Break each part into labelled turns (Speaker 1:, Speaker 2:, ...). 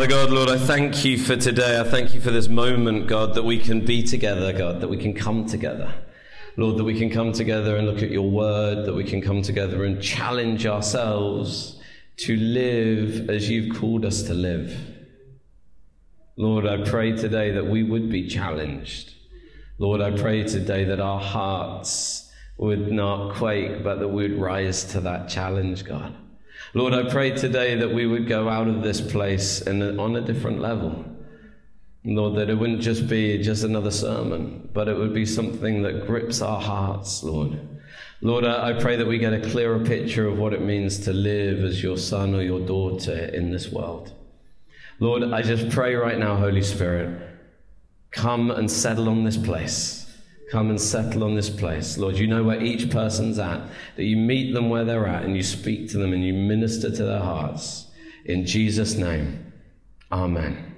Speaker 1: Father God, Lord, I thank you for today. I thank you for this moment, God, that we can be together, God, that we can come together. Lord, that we can come together and look at your word, that we can come together and challenge ourselves to live as you've called us to live. Lord, I pray today that we would be challenged. Lord, I pray today that our hearts would not quake, but that we would rise to that challenge, God. Lord, I pray today that we would go out of this place and on a different level. Lord, that it wouldn't just be just another sermon, but it would be something that grips our hearts, Lord. Lord, I pray that we get a clearer picture of what it means to live as your son or your daughter in this world. Lord, I just pray right now, Holy Spirit, come and settle on this place. Come and settle on this place. Lord, you know where each person's at, that you meet them where they're at and you speak to them and you minister to their hearts. In Jesus' name, Amen.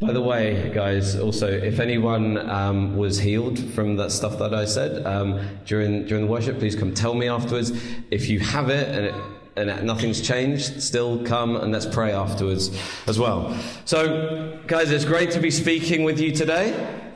Speaker 1: By the way, guys, also, if anyone um, was healed from that stuff that I said um, during, during the worship, please come tell me afterwards. If you have it and, it and nothing's changed, still come and let's pray afterwards as well. So, guys, it's great to be speaking with you today.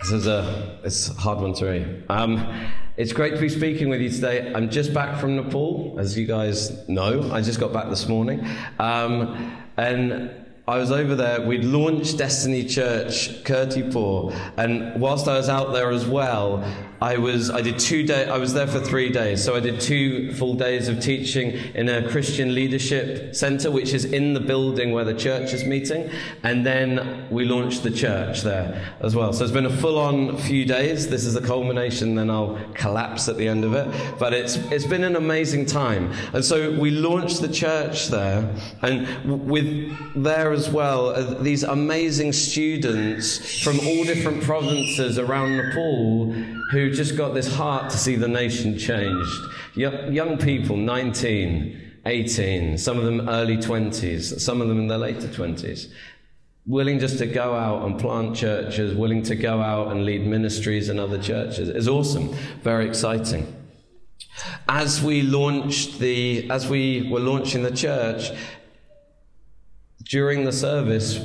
Speaker 1: This is a, it's a hard one to read. Um, it's great to be speaking with you today. I'm just back from Nepal, as you guys know. I just got back this morning. Um, and I was over there. We'd launched Destiny Church, Kirtipur, and whilst I was out there as well, I was I did two day I was there for three days. So I did two full days of teaching in a Christian leadership center, which is in the building where the church is meeting, and then we launched the church there as well. So it's been a full-on few days. This is the culmination. Then I'll collapse at the end of it. But it's it's been an amazing time, and so we launched the church there, and with there as well uh, these amazing students from all different provinces around Nepal who just got this heart to see the nation changed. Young people, 19, 18, some of them early 20s, some of them in their later 20s, willing just to go out and plant churches, willing to go out and lead ministries in other churches. It's awesome, very exciting. As we launched the, as we were launching the church, during the service,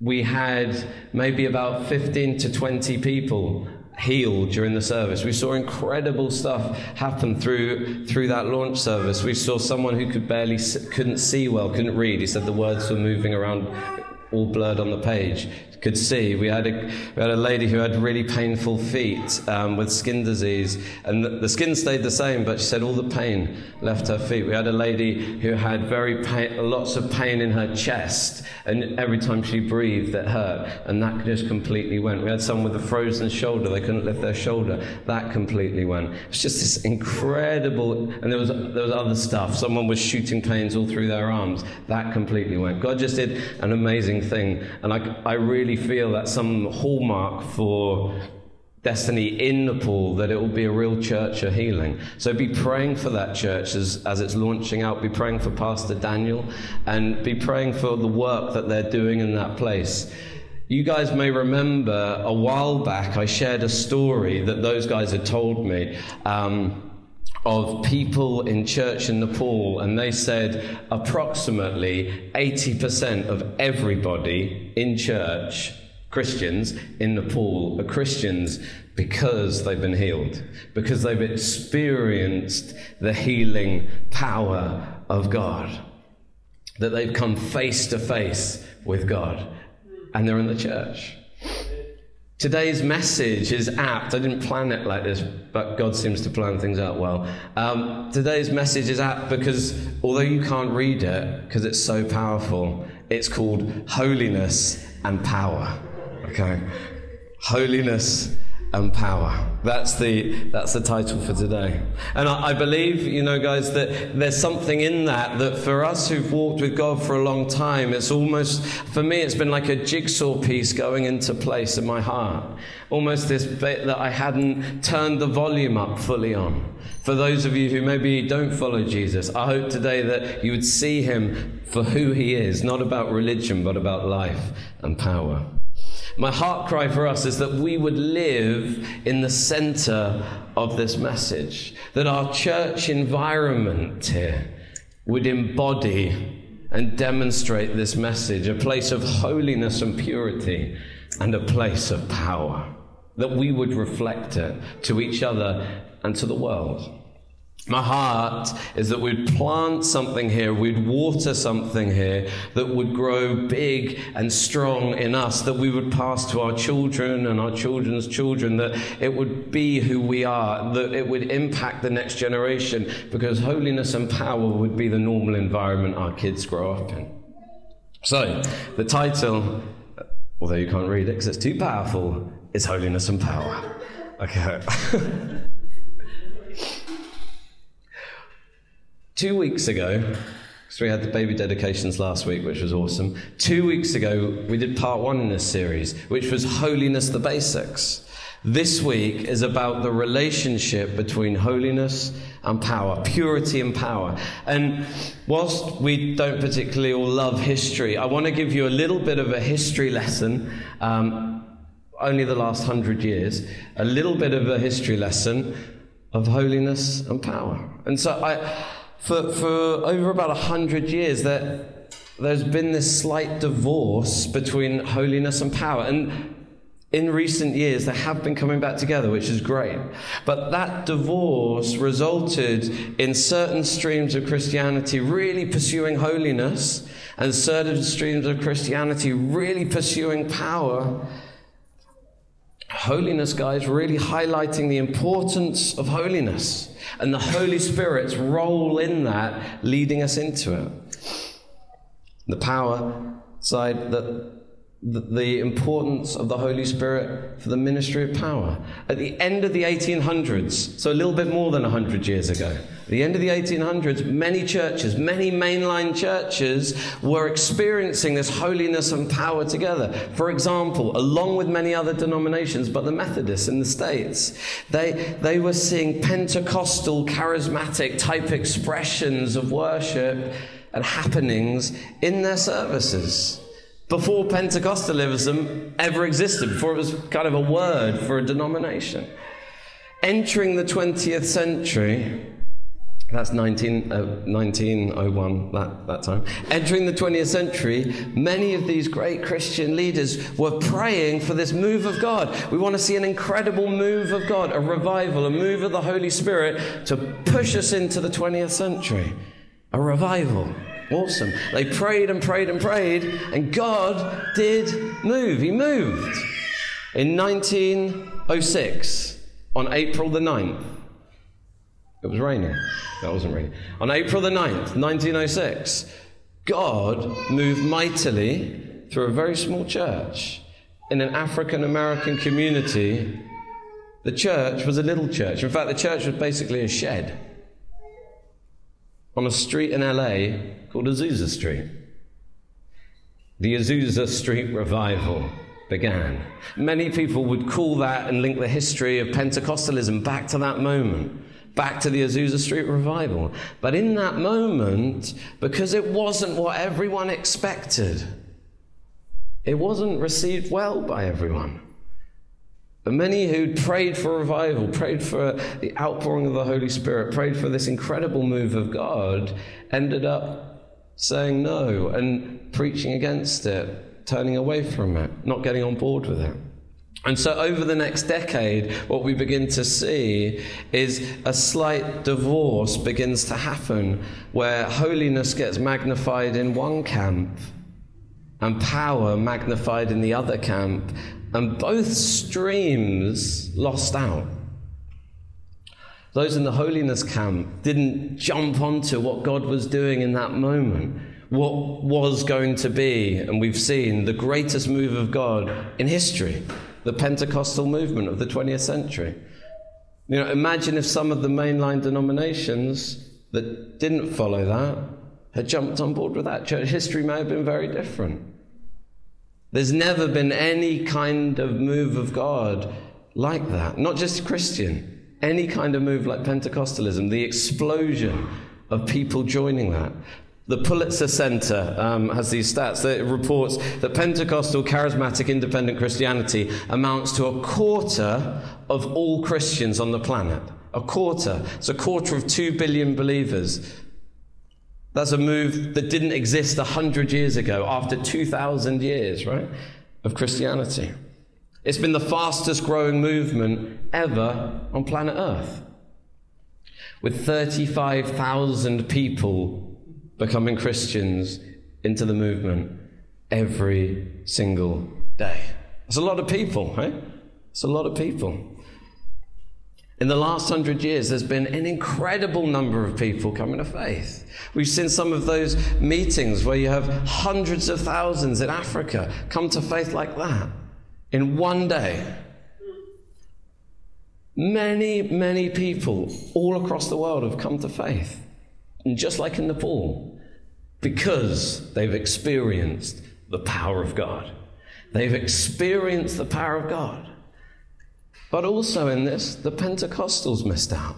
Speaker 1: we had maybe about 15 to 20 people healed during the service. We saw incredible stuff happen through through that launch service. We saw someone who could barely couldn't see well, couldn't read. He said the words were moving around all blurred on the page could see. We had a, we had a lady who had really painful feet um, with skin disease, and the, the, skin stayed the same, but she said all the pain left her feet. We had a lady who had very pain, lots of pain in her chest, and every time she breathed, it hurt, and that just completely went. We had someone with a frozen shoulder; they couldn't lift their shoulder. That completely went. It's just this incredible, and there was there was other stuff. Someone was shooting pains all through their arms. That completely went. God just did an amazing thing, and I I really feel that some hallmark for destiny in Nepal that it will be a real church of healing. So be praying for that church as, as it's launching out. Be praying for Pastor Daniel and be praying for the work that they're doing in that place. You guys may remember a while back I shared a story that those guys had told me. Um, of people in church in Nepal, and they said approximately 80% of everybody in church, Christians in Nepal, are Christians because they've been healed, because they've experienced the healing power of God, that they've come face to face with God, and they're in the church. Today's message is apt. I didn't plan it like this, but God seems to plan things out well. Um, today's message is apt because although you can't read it because it's so powerful, it's called Holiness and Power. Okay? Holiness and power. That's the, that's the title for today. And I, I, believe, you know, guys, that there's something in that that for us who've walked with God for a long time, it's almost, for me, it's been like a jigsaw piece going into place in my heart. Almost this bit that I hadn't turned the volume up fully on. For those of you who maybe don't follow Jesus, I hope today that you would see him for who he is, not about religion, but about life and power. My heart cry for us is that we would live in the center of this message, that our church environment here would embody and demonstrate this message a place of holiness and purity, and a place of power. That we would reflect it to each other and to the world. My heart is that we'd plant something here, we'd water something here that would grow big and strong in us, that we would pass to our children and our children's children, that it would be who we are, that it would impact the next generation, because holiness and power would be the normal environment our kids grow up in. So, the title, although you can't read it because it's too powerful, is Holiness and Power. Okay. Two weeks ago, because we had the baby dedications last week, which was awesome. Two weeks ago, we did part one in this series, which was Holiness the Basics. This week is about the relationship between holiness and power, purity and power. And whilst we don't particularly all love history, I want to give you a little bit of a history lesson. Um, only the last hundred years, a little bit of a history lesson of holiness and power. And so I for, for over about a hundred years, there, there's been this slight divorce between holiness and power. And in recent years, they have been coming back together, which is great. But that divorce resulted in certain streams of Christianity really pursuing holiness and certain streams of Christianity really pursuing power. Holiness, guys, really highlighting the importance of holiness and the Holy Spirit's role in that, leading us into it. The power side, that the importance of the Holy Spirit for the ministry of power. At the end of the 1800s, so a little bit more than 100 years ago, at the end of the 1800s, many churches, many mainline churches were experiencing this holiness and power together. For example, along with many other denominations, but the Methodists in the States, they, they were seeing Pentecostal, charismatic type expressions of worship and happenings in their services before Pentecostalism ever existed, before it was kind of a word for a denomination. Entering the 20th century, that's 19, uh, 1901, that, that time. Entering the 20th century, many of these great Christian leaders were praying for this move of God. We want to see an incredible move of God, a revival, a move of the Holy Spirit to push us into the 20th century. A revival. Awesome. They prayed and prayed and prayed, and God did move. He moved. In 1906, on April the 9th, it was raining. That wasn't raining. On April the 9th, 1906, God moved mightily through a very small church in an African American community. The church was a little church. In fact, the church was basically a shed on a street in LA called Azusa Street. The Azusa Street revival began. Many people would call that and link the history of Pentecostalism back to that moment, back to the Azusa Street revival. But in that moment, because it wasn't what everyone expected, it wasn't received well by everyone. But many who'd prayed for revival, prayed for the outpouring of the Holy Spirit, prayed for this incredible move of God, ended up saying no and preaching against it, turning away from it, not getting on board with it. And so, over the next decade, what we begin to see is a slight divorce begins to happen where holiness gets magnified in one camp and power magnified in the other camp, and both streams lost out. Those in the holiness camp didn't jump onto what God was doing in that moment, what was going to be, and we've seen the greatest move of God in history, the Pentecostal movement of the 20th century. You know, imagine if some of the mainline denominations that didn't follow that had jumped on board with that. Church history may have been very different. There's never been any kind of move of God like that, not just Christian, any kind of move like Pentecostalism, the explosion of people joining that. The Pulitzer Center um, has these stats that reports that Pentecostal charismatic independent Christianity amounts to a quarter of all Christians on the planet. A quarter. It's a quarter of two billion believers That's a move that didn't exist 100 years ago, after 2,000 years, right, of Christianity. It's been the fastest growing movement ever on planet Earth, with 35,000 people becoming Christians into the movement every single day. That's a lot of people, right? It's a lot of people. In the last hundred years, there's been an incredible number of people coming to faith. We've seen some of those meetings where you have hundreds of thousands in Africa come to faith like that in one day. Many, many people all across the world have come to faith. Just like in Nepal, because they've experienced the power of God. They've experienced the power of God. But also in this, the Pentecostals missed out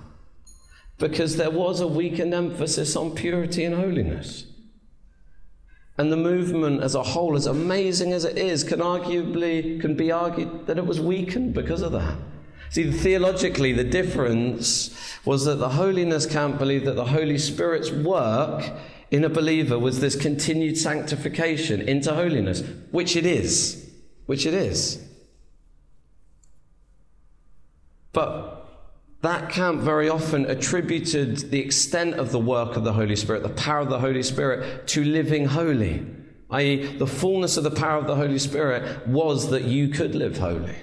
Speaker 1: because there was a weakened emphasis on purity and holiness. And the movement as a whole, as amazing as it is, can arguably can be argued that it was weakened because of that. See, theologically, the difference was that the holiness camp believed that the Holy Spirit's work in a believer was this continued sanctification into holiness, which it is, which it is. But that camp very often attributed the extent of the work of the Holy Spirit, the power of the Holy Spirit, to living holy. I.e., the fullness of the power of the Holy Spirit was that you could live holy.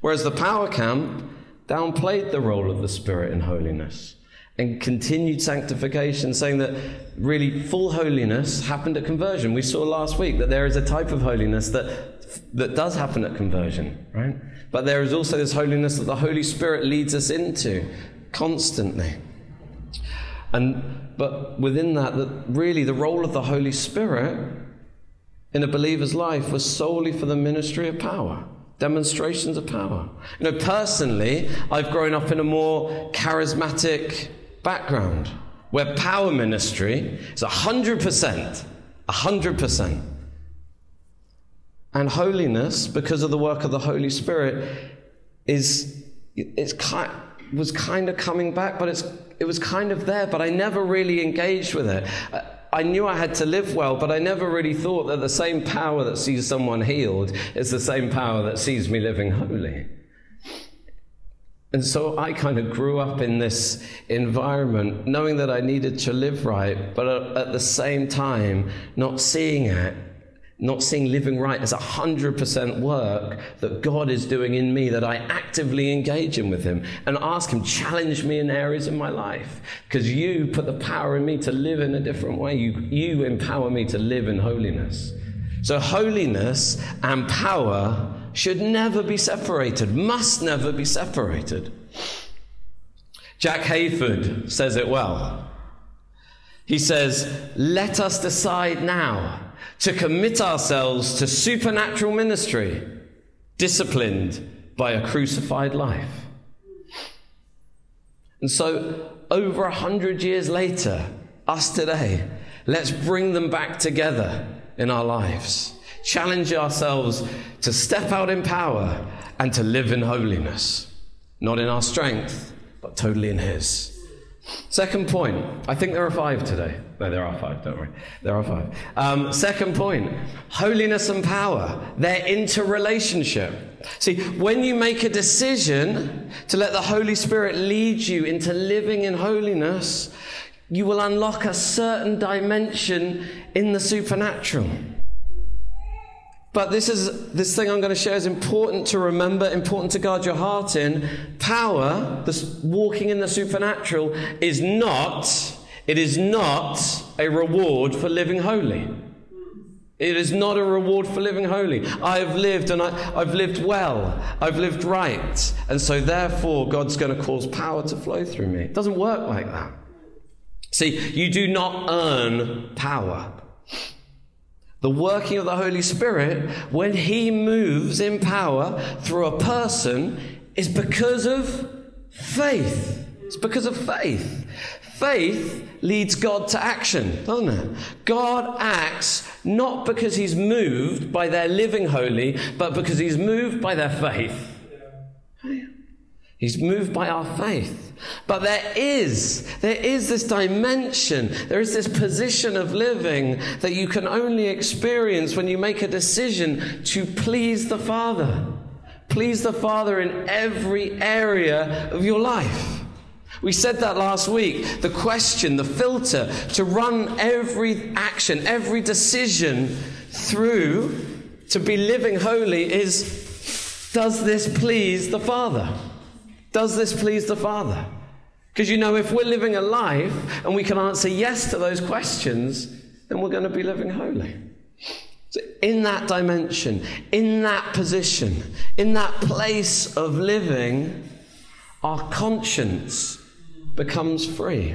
Speaker 1: Whereas the power camp downplayed the role of the Spirit in holiness and continued sanctification, saying that really full holiness happened at conversion. We saw last week that there is a type of holiness that, that does happen at conversion, right? But there is also this holiness that the Holy Spirit leads us into constantly. And but within that, that really the role of the Holy Spirit in a believer's life was solely for the ministry of power, demonstrations of power. You know, personally, I've grown up in a more charismatic background where power ministry is 100%, 100%. And holiness, because of the work of the Holy Spirit, is it's kind, was kind of coming back, but it's, it was kind of there, but I never really engaged with it. Uh, I knew I had to live well, but I never really thought that the same power that sees someone healed is the same power that sees me living holy. And so I kind of grew up in this environment, knowing that I needed to live right, but at the same time, not seeing it not seeing living right as 100% work that God is doing in me, that I actively engage in with Him and ask Him, challenge me in areas in my life. Because you put the power in me to live in a different way. You, you empower me to live in holiness. So, holiness and power should never be separated, must never be separated. Jack Hayford says it well. He says, Let us decide now to commit ourselves to supernatural ministry, disciplined by a crucified life. And so, over a hundred years later, us today, let's bring them back together in our lives. Challenge ourselves to step out in power and to live in holiness, not in our strength, but totally in His. Second point, I think there are five today. No, there are five, don't worry. There are five. Um, second point, holiness and power, their interrelationship. See, when you make a decision to let the Holy Spirit lead you into living in holiness, you will unlock a certain dimension in the supernatural. But this is this thing I'm going to share is important to remember, important to guard your heart in. Power, this walking in the supernatural, is not, it is not a reward for living holy. It is not a reward for living holy. I have lived and I, have lived well. I've lived right. And so therefore God's going to cause power to flow through me. It doesn't work like that. See, you do not earn power. The working of the Holy Spirit, when He moves in power through a person, is because of faith. It's because of faith. Faith leads God to action, doesn't it? God acts not because He's moved by their living holy, but because He's moved by their faith. He's moved by our faith. But there is, there is this dimension, there is this position of living that you can only experience when you make a decision to please the Father. Please the Father in every area of your life. We said that last week. The question, the filter to run every action, every decision through to be living holy is does this please the Father? Does this please the Father? Because you know, if we're living a life and we can answer yes to those questions, then we're going to be living holy. So, in that dimension, in that position, in that place of living, our conscience becomes free.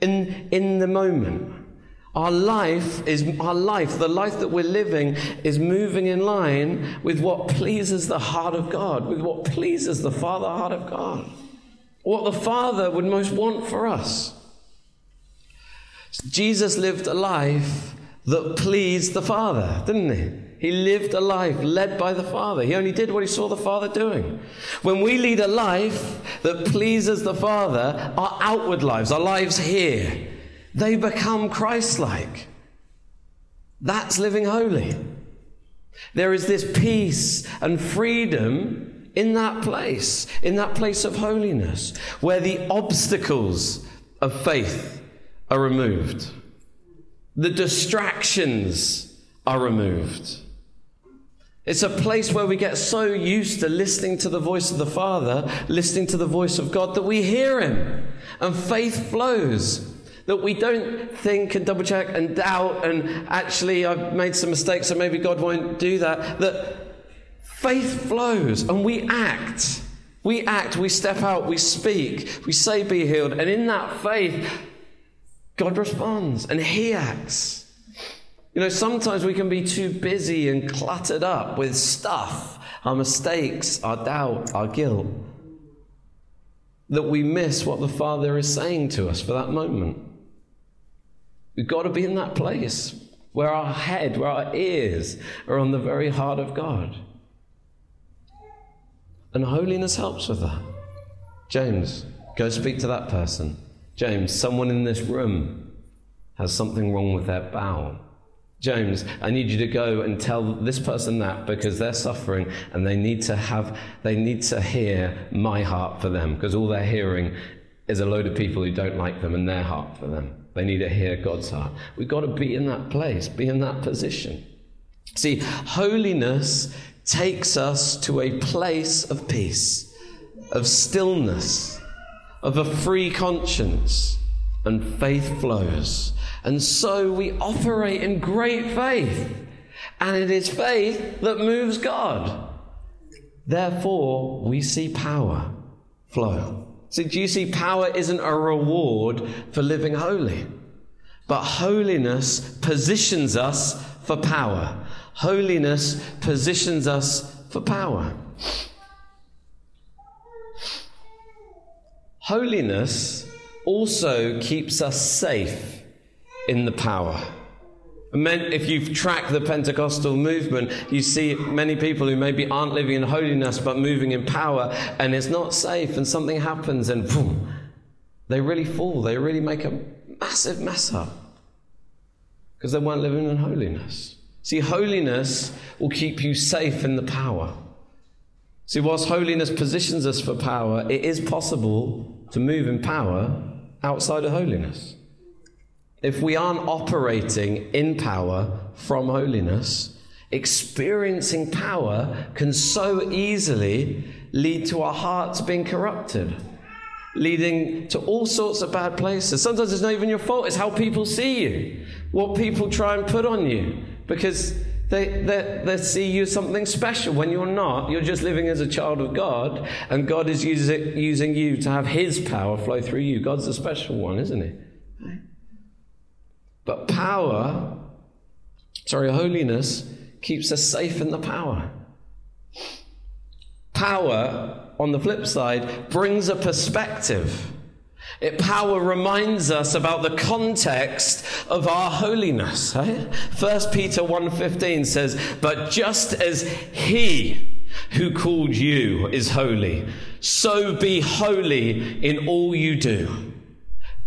Speaker 1: In, in the moment, our life is our life, the life that we're living is moving in line with what pleases the heart of God, with what pleases the Father heart of God. What the Father would most want for us. Jesus lived a life that pleased the Father, didn't he? He lived a life led by the Father. He only did what he saw the Father doing. When we lead a life that pleases the Father, our outward lives, our lives here, they become Christ like. That's living holy. There is this peace and freedom in that place, in that place of holiness, where the obstacles of faith are removed, the distractions are removed. It's a place where we get so used to listening to the voice of the Father, listening to the voice of God, that we hear Him and faith flows that we don't think and double check and doubt and actually I've made some mistakes so maybe God won't do that. That faith flows and we act. We act, we step out, we speak, we say be healed. And in that faith, God responds and He acts. You know, sometimes we can be too busy and cluttered up with stuff, our mistakes, our doubt, our guilt, that we miss what the Father is saying to us for that moment. We've got to be in that place where our head, where our ears are on the very heart of God. And holiness helps with that. James, go speak to that person. James, someone in this room has something wrong with their bowel. James, I need you to go and tell this person that because they're suffering and they need to have they need to hear my heart for them because all they're hearing is a load of people who don't like them and their heart for them. They need to hear God's heart. We've got to be in that place, be in that position. See, holiness takes us to a place of peace, of stillness, of a free conscience, and faith flows. And so we operate in great faith. And it is faith that moves God. Therefore, we see power flow. See, do you see, power isn't a reward for living holy, but holiness positions us for power. Holiness positions us for power. Holiness also keeps us safe in the power. If you've tracked the Pentecostal movement, you see many people who maybe aren't living in holiness but moving in power, and it's not safe, and something happens, and boom, they really fall. They really make a massive mess up because they weren't living in holiness. See, holiness will keep you safe in the power. See, whilst holiness positions us for power, it is possible to move in power outside of holiness. If we aren't operating in power from holiness, experiencing power can so easily lead to our hearts being corrupted, leading to all sorts of bad places. Sometimes it's not even your fault, it's how people see you, what people try and put on you, because they, they, they see you as something special when you're not. You're just living as a child of God, and God is using, using you to have His power flow through you. God's a special one, isn't He? But power, sorry, holiness keeps us safe in the power. Power, on the flip side, brings a perspective. It power reminds us about the context of our holiness. Eh? Right? 1 Peter 1:15 says, "But just as he who called you is holy. So be holy in all you do.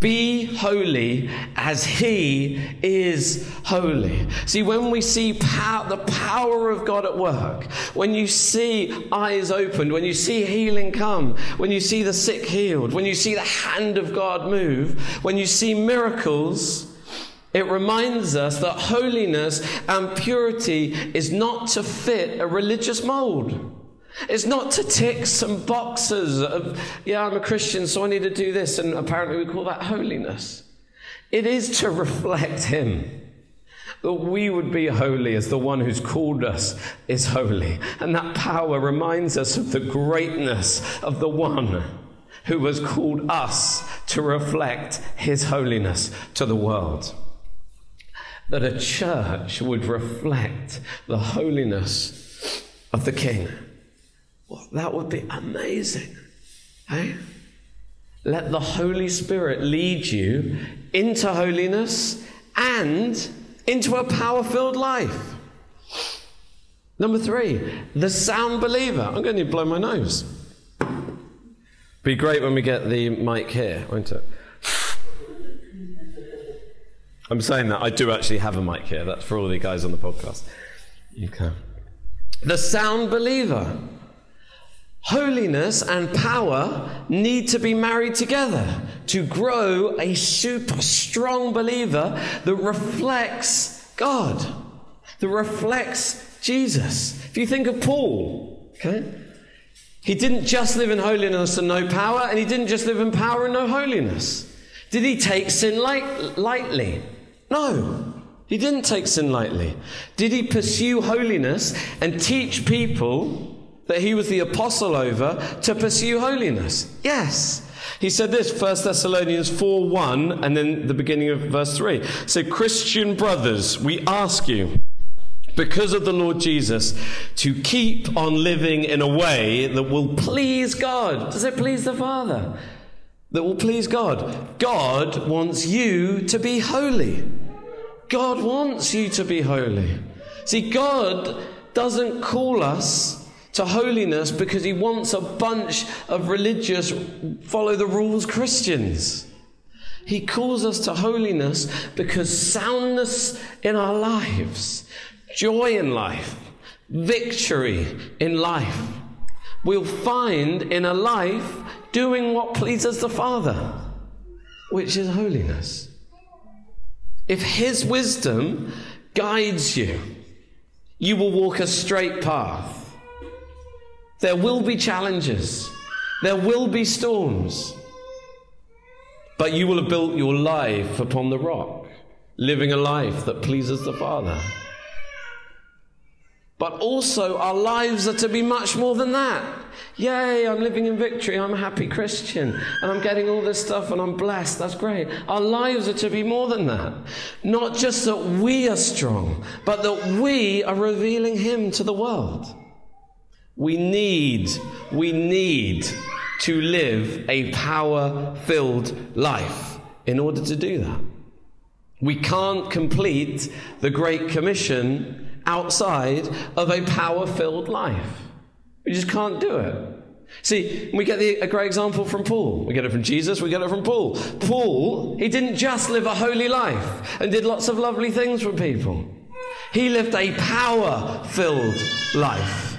Speaker 1: Be holy as he is holy. See, when we see the power of God at work, when you see eyes opened, when you see healing come, when you see the sick healed, when you see the hand of God move, when you see miracles, it reminds us that holiness and purity is not to fit a religious mold. It's not to tick some boxes of, yeah, I'm a Christian, so I need to do this, and apparently we call that holiness. It is to reflect Him. That we would be holy as the one who's called us is holy. And that power reminds us of the greatness of the one who has called us to reflect His holiness to the world. That a church would reflect the holiness of the King. Well, that would be amazing. Hey? Let the Holy Spirit lead you into holiness and into a power filled life. Number three, the sound believer. I'm going to blow my nose. Be great when we get the mic here, won't it? I'm saying that I do actually have a mic here. That's for all the guys on the podcast. Okay. The sound believer. Holiness and power need to be married together to grow a super strong believer that reflects God, that reflects Jesus. If you think of Paul, okay, he didn't just live in holiness and no power, and he didn't just live in power and no holiness. Did he take sin light, lightly? No, he didn't take sin lightly. Did he pursue holiness and teach people that he was the apostle over to pursue holiness? Yes. He said this, 1 Thessalonians 4 1, and then the beginning of verse 3. So, Christian brothers, we ask you, because of the Lord Jesus, to keep on living in a way that will please God. Does it please the Father? That will please God. God wants you to be holy. God wants you to be holy. See, God doesn't call us to holiness because he wants a bunch of religious, follow the rules Christians. He calls us to holiness because soundness in our lives, joy in life, victory in life, we'll find in a life doing what pleases the Father, which is holiness. If His wisdom guides you, you will walk a straight path. There will be challenges. There will be storms. But you will have built your life upon the rock, living a life that pleases the Father. But also, our lives are to be much more than that. Yay, I'm living in victory. I'm a happy Christian. And I'm getting all this stuff and I'm blessed. That's great. Our lives are to be more than that. Not just that we are strong, but that we are revealing Him to the world. We need, we need to live a power filled life in order to do that. We can't complete the Great Commission outside of a power filled life. We just can't do it. See, we get the, a great example from Paul. We get it from Jesus, we get it from Paul. Paul, he didn't just live a holy life and did lots of lovely things for people, he lived a power filled life.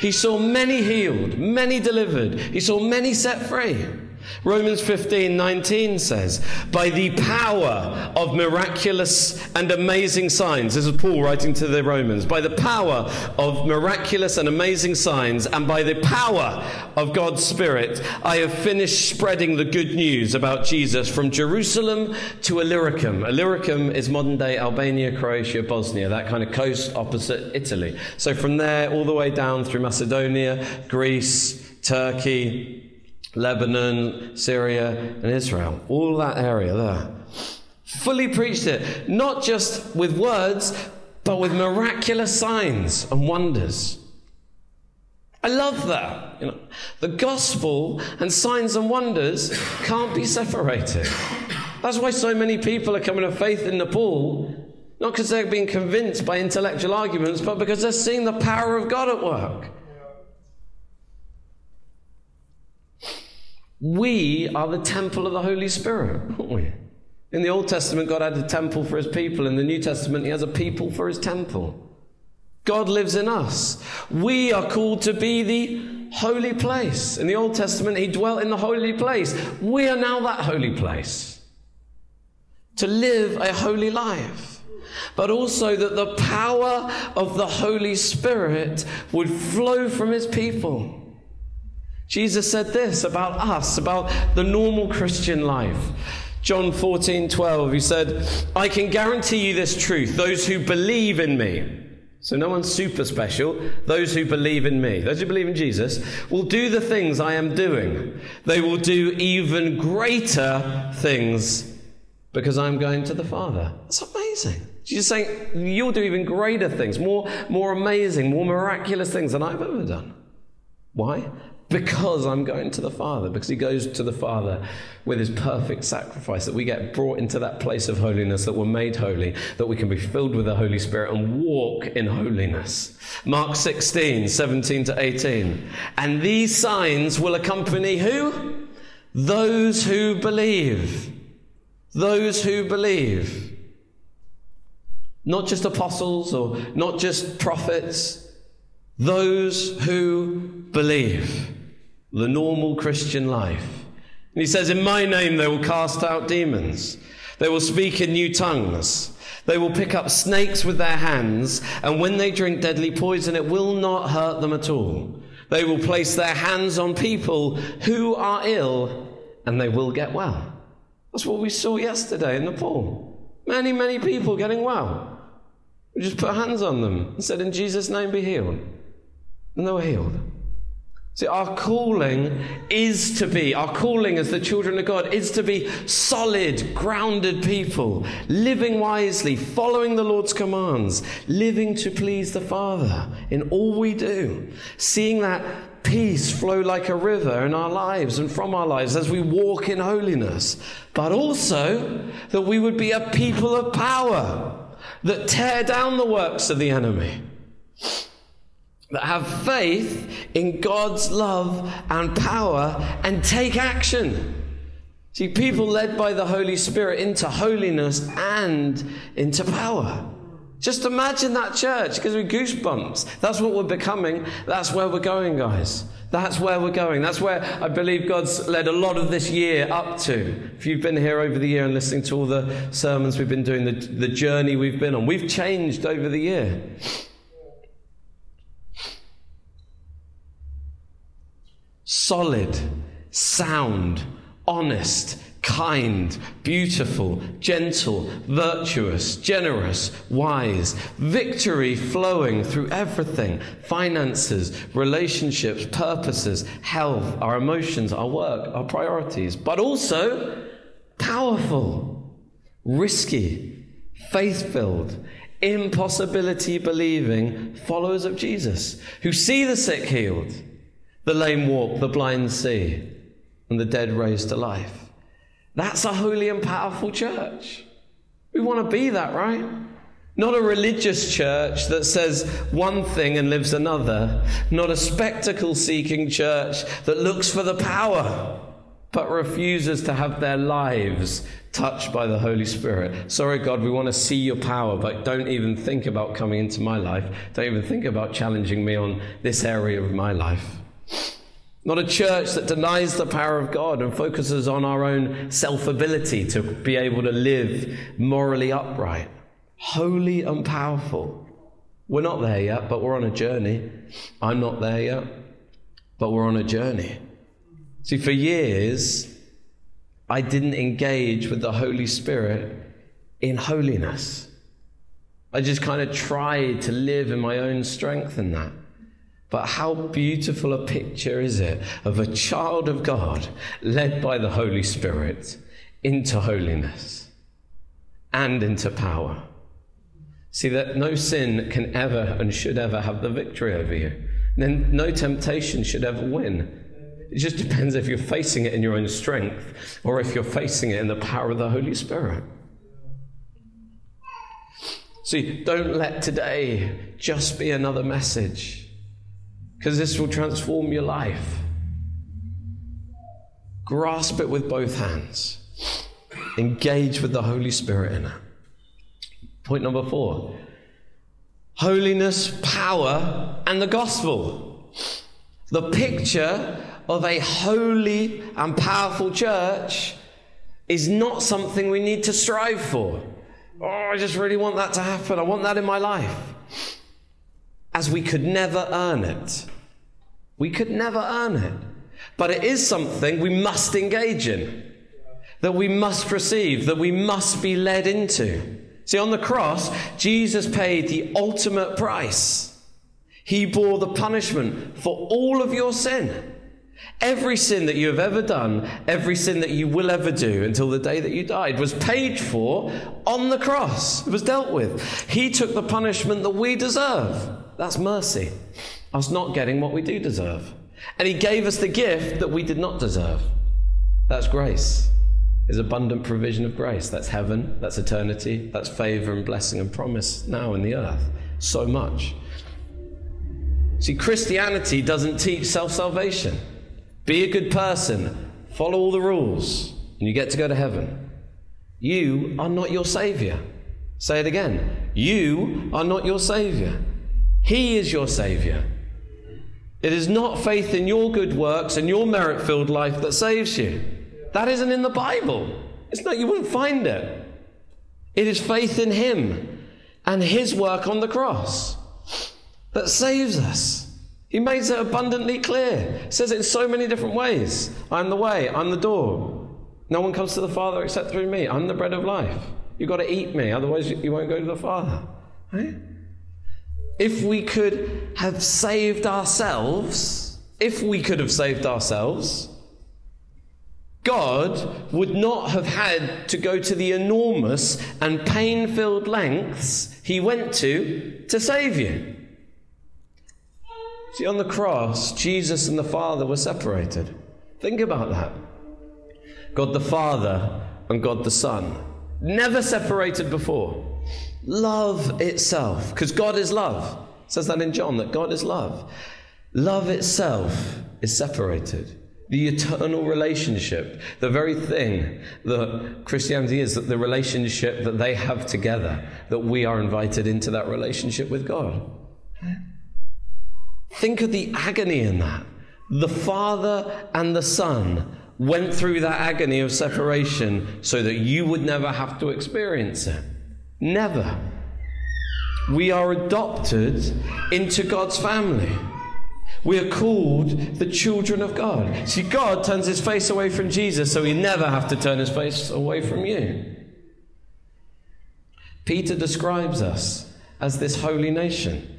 Speaker 1: He saw many healed, many delivered. He saw many set free. Romans 15 19 says, By the power of miraculous and amazing signs, this is Paul writing to the Romans, by the power of miraculous and amazing signs, and by the power of God's Spirit, I have finished spreading the good news about Jesus from Jerusalem to Illyricum. Illyricum is modern day Albania, Croatia, Bosnia, that kind of coast opposite Italy. So from there all the way down through Macedonia, Greece, Turkey, Lebanon, Syria, and Israel. All that area there. Fully preached it, not just with words, but with miraculous signs and wonders. I love that. You know, the gospel and signs and wonders can't be separated. That's why so many people are coming to faith in Nepal, not because they're being convinced by intellectual arguments, but because they're seeing the power of God at work. We are the temple of the Holy Spirit, aren't we? In the Old Testament, God had a temple for his people. In the New Testament, he has a people for his temple. God lives in us. We are called to be the holy place. In the Old Testament, he dwelt in the holy place. We are now that holy place. To live a holy life. But also that the power of the Holy Spirit would flow from his people. Jesus said this about us, about the normal Christian life. John 14, 12, he said, I can guarantee you this truth those who believe in me, so no one's super special, those who believe in me, those who believe in Jesus, will do the things I am doing. They will do even greater things because I'm going to the Father. That's amazing. Jesus saying, You'll do even greater things, more, more amazing, more miraculous things than I've ever done. Why? Because I'm going to the Father, because He goes to the Father with His perfect sacrifice, that we get brought into that place of holiness, that we're made holy, that we can be filled with the Holy Spirit and walk in holiness. Mark 16, 17 to 18. And these signs will accompany who? Those who believe. Those who believe. Not just apostles or not just prophets, those who believe the normal Christian life. And he says, In my name they will cast out demons, they will speak in new tongues. They will pick up snakes with their hands, and when they drink deadly poison, it will not hurt them at all. They will place their hands on people who are ill, and they will get well. That's what we saw yesterday in Nepal. Many, many people getting well. We just put hands on them and said, In Jesus' name be healed. And they were healed. See, our calling is to be, our calling as the children of God is to be solid, grounded people, living wisely, following the Lord's commands, living to please the Father in all we do, seeing that peace flow like a river in our lives and from our lives as we walk in holiness, but also that we would be a people of power that tear down the works of the enemy that have faith in God's love and power and take action. See, people led by the Holy Spirit into holiness and into power. Just imagine that church, because we goosebumps. That's what we're becoming. That's where we're going, guys. That's where we're going. That's where I believe God's led a lot of this year up to. If you've been here over the year and listening to all the sermons we've been doing, the, the journey we've been on, we've changed over the year. Solid, sound, honest, kind, beautiful, gentle, virtuous, generous, wise, victory flowing through everything. Finances, relationships, purposes, health, our emotions, our work, our priorities, but also powerful, risky, faith filled, impossibility believing followers of Jesus who see the sick healed the lame walk, the blind see, and the dead raised to life. That's a holy and powerful church. We want to be that, right? Not a religious church that says one thing and lives another. Not a spectacle seeking church that looks for the power, but refuses to have their lives touched by the Holy Spirit. Sorry, God, we want to see your power, but don't even think about coming into my life. Don't even think about challenging me on this area of my life. Not a church that denies the power of God and focuses on our own self ability to be able to live morally upright. Holy and powerful. We're not there yet, but we're on a journey. I'm not there yet, but we're on a journey. See, for years, I didn't engage with the Holy Spirit in holiness. I just kind of tried to live in my own strength in that. But how beautiful a picture is it of a child of God led by the Holy Spirit into holiness and into power. See that no sin can ever and should ever have the victory over you. Then no temptation should ever win. It just depends if you're facing it in your own strength or if you're facing it in the power of the Holy Spirit. See, don't let today just be another message because this will transform your life. Grasp it with both hands. Engage with the Holy Spirit in it. Point number four holiness, power, and the gospel. The picture of a holy and powerful church is not something we need to strive for. Oh, I just really want that to happen. I want that in my life. As we could never earn it. We could never earn it. But it is something we must engage in, that we must receive, that we must be led into. See, on the cross, Jesus paid the ultimate price. He bore the punishment for all of your sin. Every sin that you have ever done, every sin that you will ever do until the day that you died was paid for on the cross. It was dealt with. He took the punishment that we deserve. That's mercy. Us not getting what we do deserve. And He gave us the gift that we did not deserve. That's grace. Is abundant provision of grace. That's heaven, that's eternity, that's favor and blessing and promise now in the earth. So much. See, Christianity doesn't teach self salvation. Be a good person, follow all the rules, and you get to go to heaven. You are not your Savior. Say it again. You are not your Savior. He is your Savior. It is not faith in your good works and your merit filled life that saves you. That isn't in the Bible. It's not, you wouldn't find it. It is faith in Him and His work on the cross that saves us. He makes it abundantly clear. Says it in so many different ways. I'm the way, I'm the door. No one comes to the Father except through me. I'm the bread of life. You've got to eat me, otherwise, you won't go to the Father. Right? If we could have saved ourselves, if we could have saved ourselves, God would not have had to go to the enormous and pain filled lengths he went to to save you. See, on the cross, Jesus and the Father were separated. Think about that. God the Father and God the Son, never separated before. Love itself, because God is love. It says that in John, that God is love. Love itself is separated. The eternal relationship, the very thing that Christianity is, that the relationship that they have together, that we are invited into that relationship with God. Think of the agony in that. The Father and the Son went through that agony of separation so that you would never have to experience it. Never. We are adopted into God's family. We are called the children of God. See, God turns his face away from Jesus so he never have to turn his face away from you. Peter describes us as this holy nation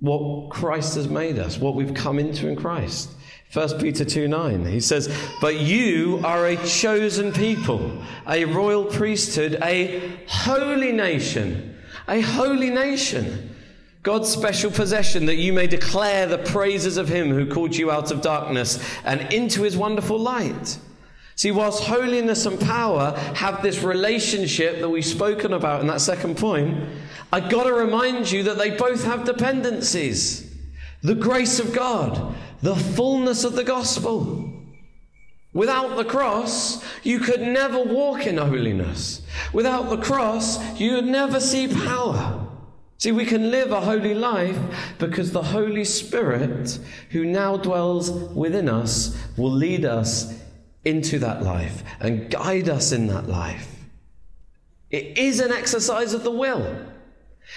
Speaker 1: what Christ has made us, what we've come into in Christ. 1 Peter 2 9, he says, But you are a chosen people, a royal priesthood, a holy nation, a holy nation, God's special possession, that you may declare the praises of him who called you out of darkness and into his wonderful light. See, whilst holiness and power have this relationship that we've spoken about in that second point, I've got to remind you that they both have dependencies. The grace of God, the fullness of the gospel. Without the cross, you could never walk in holiness. Without the cross, you would never see power. See, we can live a holy life because the Holy Spirit, who now dwells within us, will lead us into that life and guide us in that life. It is an exercise of the will.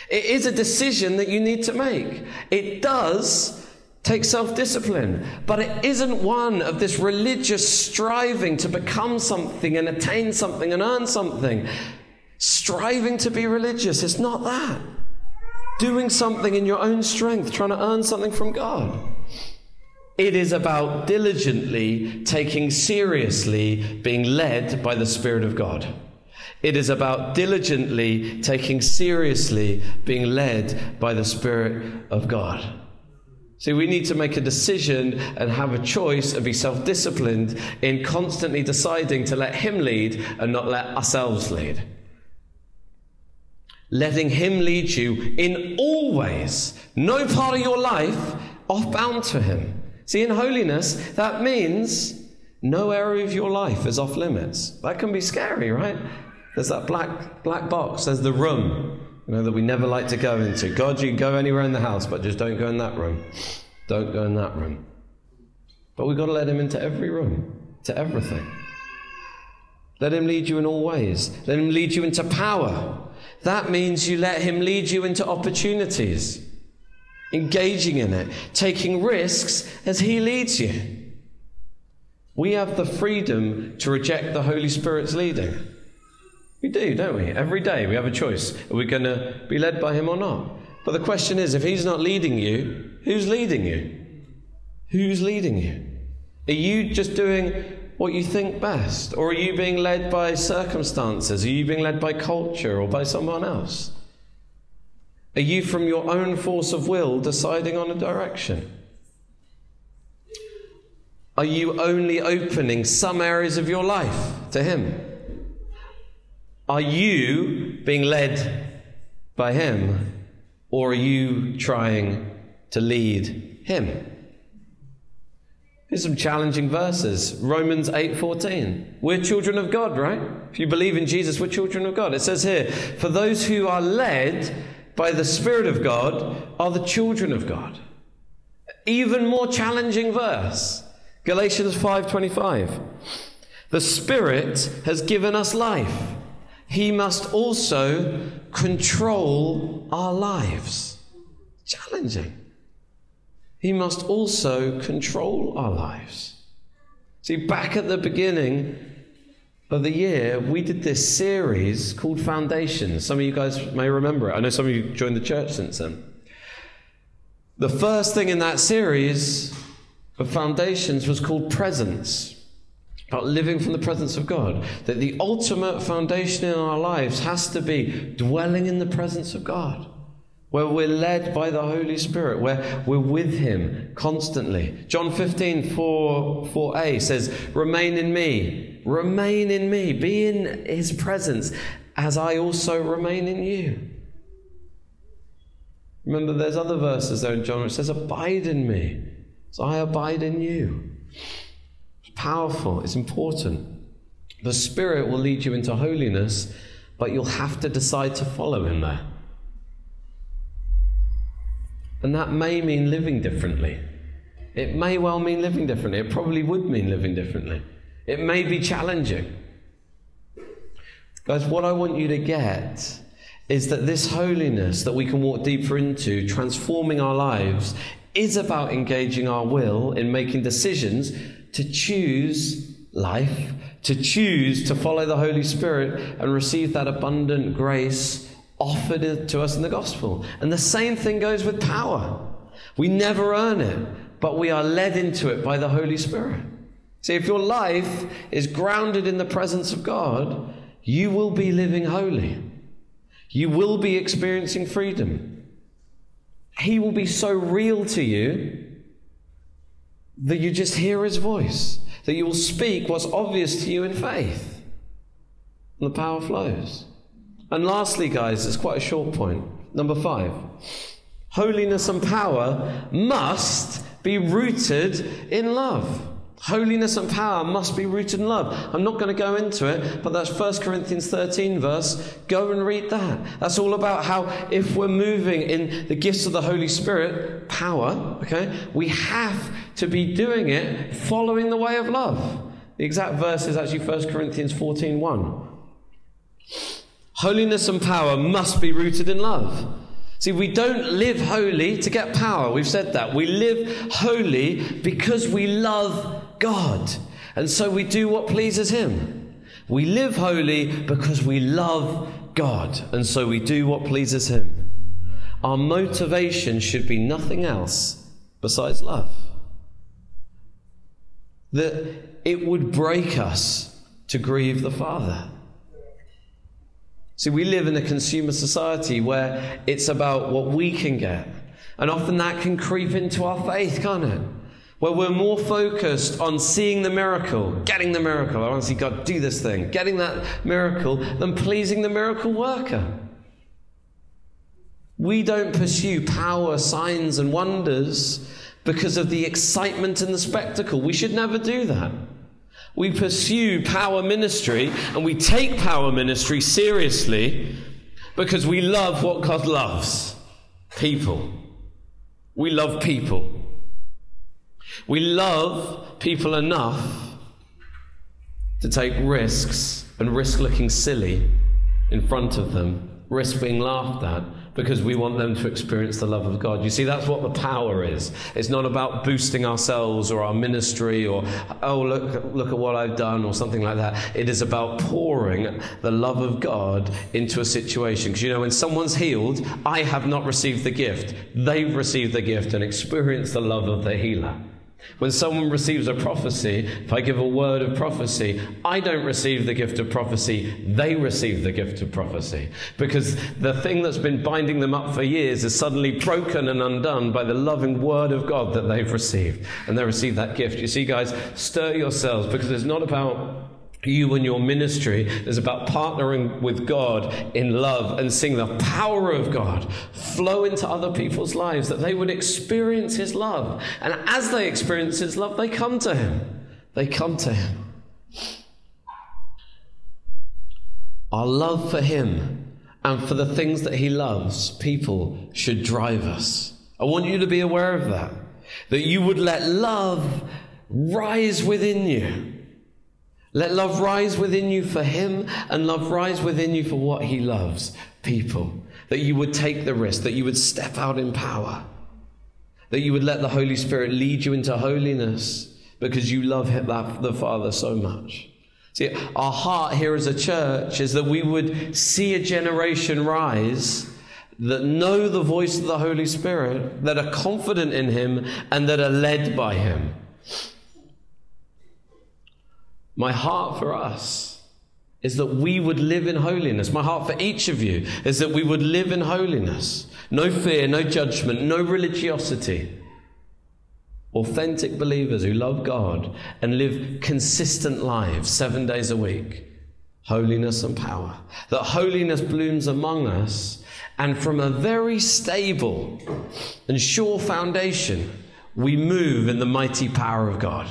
Speaker 1: It is a decision that you need to make. It does take self discipline, but it isn't one of this religious striving to become something and attain something and earn something. Striving to be religious, it's not that. Doing something in your own strength, trying to earn something from God. It is about diligently taking seriously being led by the Spirit of God. It is about diligently taking seriously being led by the Spirit of God. See, we need to make a decision and have a choice and be self disciplined in constantly deciding to let Him lead and not let ourselves lead. Letting Him lead you in all ways, no part of your life off bound to Him. See, in holiness, that means No area of your life is off limits. That can be scary, right? There's that black, black box, there's the room, you know, that we never like to go into. God, you can go anywhere in the house, but just don't go in that room. Don't go in that room. But we've got to let Him into every room, to everything. Let Him lead you in all ways. Let Him lead you into power. That means you let Him lead you into opportunities, engaging in it, taking risks as He leads you. We have the freedom to reject the Holy Spirit's leading. We do, don't we? Every day we have a choice. Are we going to be led by Him or not? But the question is if He's not leading you, who's leading you? Who's leading you? Are you just doing what you think best? Or are you being led by circumstances? Are you being led by culture or by someone else? Are you from your own force of will deciding on a direction? Are you only opening some areas of your life to Him? Are you being led by Him, or are you trying to lead Him? Here's some challenging verses. Romans 8:14. We're children of God, right? If you believe in Jesus, we're children of God. It says here, "For those who are led by the Spirit of God are the children of God." Even more challenging verse. Galatians 5:25. The Spirit has given us life. He must also control our lives. Challenging. He must also control our lives. See, back at the beginning of the year, we did this series called Foundations. Some of you guys may remember it. I know some of you joined the church since then. The first thing in that series of foundations was called presence, about living from the presence of God. That the ultimate foundation in our lives has to be dwelling in the presence of God, where we're led by the Holy Spirit, where we're with Him constantly. John 15, 4, 4a says, Remain in me, remain in me, be in His presence, as I also remain in you. Remember, there's other verses there in John which says, Abide in me so I abide in you. Powerful, it's important. The Spirit will lead you into holiness, but you'll have to decide to follow Him there. And that may mean living differently. It may well mean living differently. It probably would mean living differently. It may be challenging. Guys, what I want you to get is that this holiness that we can walk deeper into, transforming our lives, is about engaging our will in making decisions to choose life, to choose to follow the Holy Spirit and receive that abundant grace offered to us in the gospel. And the same thing goes with power. We never earn it, but we are led into it by the Holy Spirit. See, if your life is grounded in the presence of God, you will be living holy. You will be experiencing freedom. He will be so real to you that you just hear his voice, that you will speak what's obvious to you in faith. And the power flows. And lastly, guys, it's quite a short point. Number five holiness and power must be rooted in love. Holiness and power must be rooted in love. I'm not going to go into it, but that's 1 Corinthians 13 verse. Go and read that. That's all about how if we're moving in the gifts of the Holy Spirit, power, okay, we have to be doing it following the way of love. The exact verse is actually 1 Corinthians 14 1. Holiness and power must be rooted in love. See, we don't live holy to get power. We've said that. We live holy because we love God. And so we do what pleases Him. We live holy because we love God. And so we do what pleases Him. Our motivation should be nothing else besides love. That it would break us to grieve the Father. See, we live in a consumer society where it's about what we can get. And often that can creep into our faith, can't it? Where we're more focused on seeing the miracle, getting the miracle. I want to see God do this thing, getting that miracle, than pleasing the miracle worker. We don't pursue power, signs, and wonders because of the excitement and the spectacle. We should never do that. We pursue power ministry and we take power ministry seriously because we love what God loves people. We love people. We love people enough to take risks and risk looking silly in front of them, risk being laughed at, because we want them to experience the love of God. You see, that's what the power is. It's not about boosting ourselves or our ministry or, oh, look, look at what I've done or something like that. It is about pouring the love of God into a situation. Because, you know, when someone's healed, I have not received the gift. They've received the gift and experienced the love of the healer. When someone receives a prophecy, if I give a word of prophecy, I don't receive the gift of prophecy, they receive the gift of prophecy. Because the thing that's been binding them up for years is suddenly broken and undone by the loving word of God that they've received. And they receive that gift. You see, guys, stir yourselves because it's not about you and your ministry is about partnering with God in love and seeing the power of God flow into other people's lives, that they would experience His love. And as they experience His love, they come to Him. They come to Him. Our love for Him and for the things that He loves, people should drive us. I want you to be aware of that. That you would let love rise within you let love rise within you for Him and love rise within you for what He loves people. That you would take the risk, that you would step out in power, that you would let the Holy Spirit lead you into holiness because you love uh, the Father so much. See, our heart here as a church is that we would see a generation rise that know the voice of the Holy Spirit, that are confident in Him, and that are led by Him. My heart for us is that we would live in holiness. My heart for each of you is that we would live in holiness. No fear, no judgment, no religiosity. Authentic believers who love God and live consistent lives seven days a week. Holiness and power. That holiness blooms among us, and from a very stable and sure foundation, we move in the mighty power of God.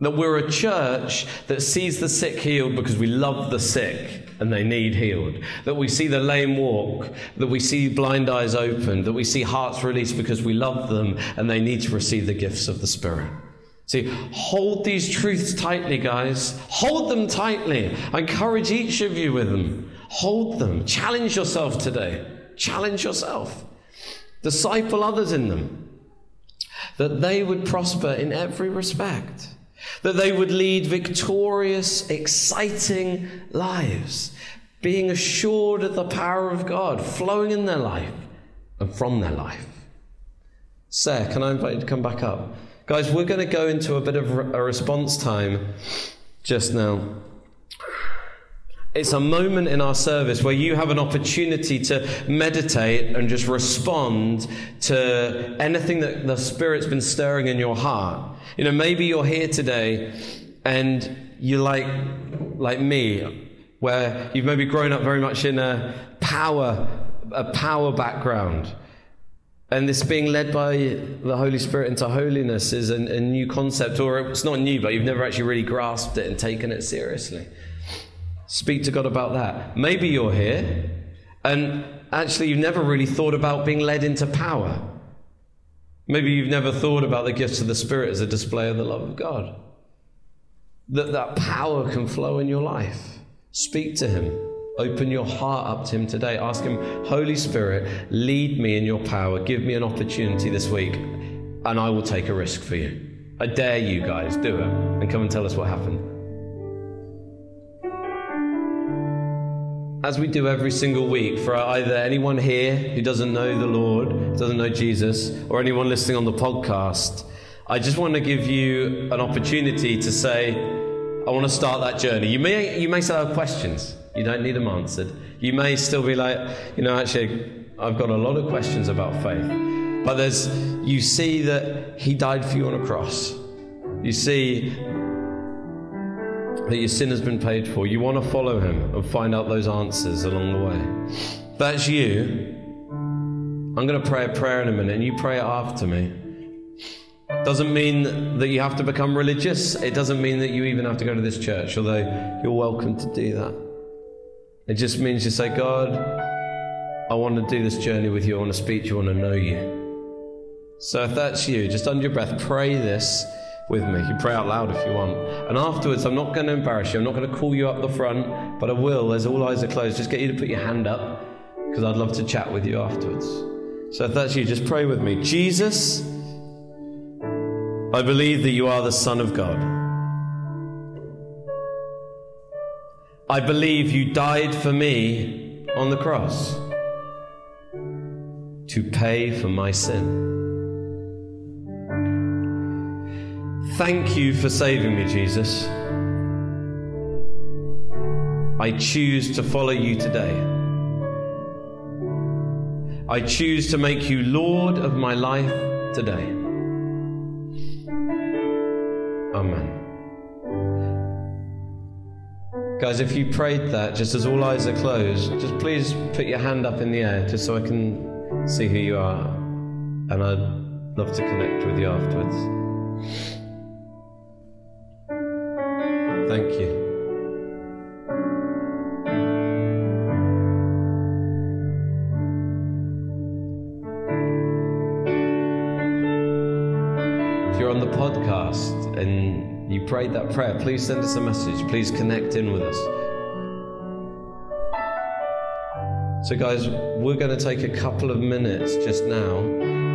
Speaker 1: That we're a church that sees the sick healed because we love the sick and they need healed. That we see the lame walk, that we see blind eyes opened, that we see hearts released because we love them and they need to receive the gifts of the Spirit. See, hold these truths tightly, guys. Hold them tightly. I encourage each of you with them. Hold them. Challenge yourself today. Challenge yourself. Disciple others in them. That they would prosper in every respect that they would lead victorious, exciting lives, being assured of the power of God flowing in their life and from their life. Sarah, can I invite you to come back up? Guys, we're going to go into a bit of a response time just now. It's a moment in our service where you have an opportunity to meditate and just respond to anything that the Spirit's been stirring in your heart. You know, maybe you're here today and you're like, like me, where you've maybe grown up very much in a power, a power background. And this being led by the Holy Spirit into holiness is a, a new concept, or it's not new, but you've never actually really grasped it and taken it seriously. Speak to God about that. Maybe you're here and actually you've never really thought about being led into power. Maybe you've never thought about the gifts of the Spirit as a display of the love of God. That that power can flow in your life. Speak to Him. Open your heart up to Him today. Ask Him, Holy Spirit, lead me in your power. Give me an opportunity this week, and I will take a risk for you. I dare you guys, do it, and come and tell us what happened. As we do every single week, for either anyone here who doesn't know the Lord, doesn't know Jesus, or anyone listening on the podcast, I just want to give you an opportunity to say, I want to start that journey. You may, you may still have questions. You don't need them answered. You may still be like, you know, actually, I've got a lot of questions about faith. But there's, you see that He died for you on a cross. You see that your sin has been paid for. You want to follow him and find out those answers along the way. That's you. I'm going to pray a prayer in a minute, and you pray it after me. Doesn't mean that you have to become religious. It doesn't mean that you even have to go to this church, although you're welcome to do that. It just means you say, God, I want to do this journey with you. I want to speak to you. I want to know you. So if that's you, just under your breath, pray this with me. You pray out loud if you want. And afterwards, I'm not going to embarrass you. I'm not going to call you up the front, but I will, as all eyes are closed, just get you to put your hand up because I'd love to chat with you afterwards. So if that's you, just pray with me. Jesus, I believe that you are the Son of God. I believe you died for me on the cross to pay for my sin. Thank you for saving me, Jesus. I choose to follow you today. I choose to make you Lord of my life today. Amen. Guys, if you prayed that, just as all eyes are closed, just please put your hand up in the air just so I can see who you are. And I'd love to connect with you afterwards. Thank you. If you're on the podcast and you prayed that prayer, please send us a message. Please connect in with us. So, guys, we're going to take a couple of minutes just now,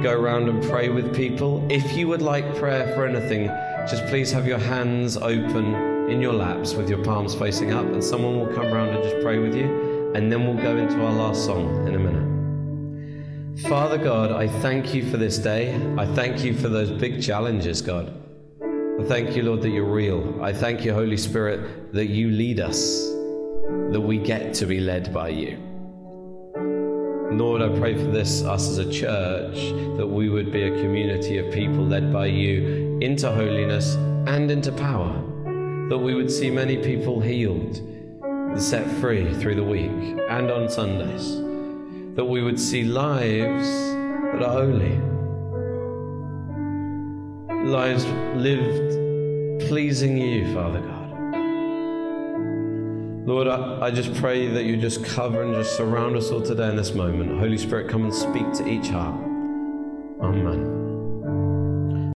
Speaker 1: go around and pray with people. If you would like prayer for anything, just please have your hands open in your laps with your palms facing up, and someone will come around and just pray with you, and then we'll go into our last song in a minute. Father God, I thank you for this day. I thank you for those big challenges, God. I thank you, Lord, that you're real. I thank you, Holy Spirit, that you lead us, that we get to be led by you. Lord, I pray for this, us as a church, that we would be a community of people led by you into holiness and into power that we would see many people healed and set free through the week and on Sundays, that we would see lives that are holy, lives lived pleasing you, Father God. Lord, I, I, just pray that you just cover and just surround us all today in this moment. Holy Spirit, come and speak to each heart. Amen.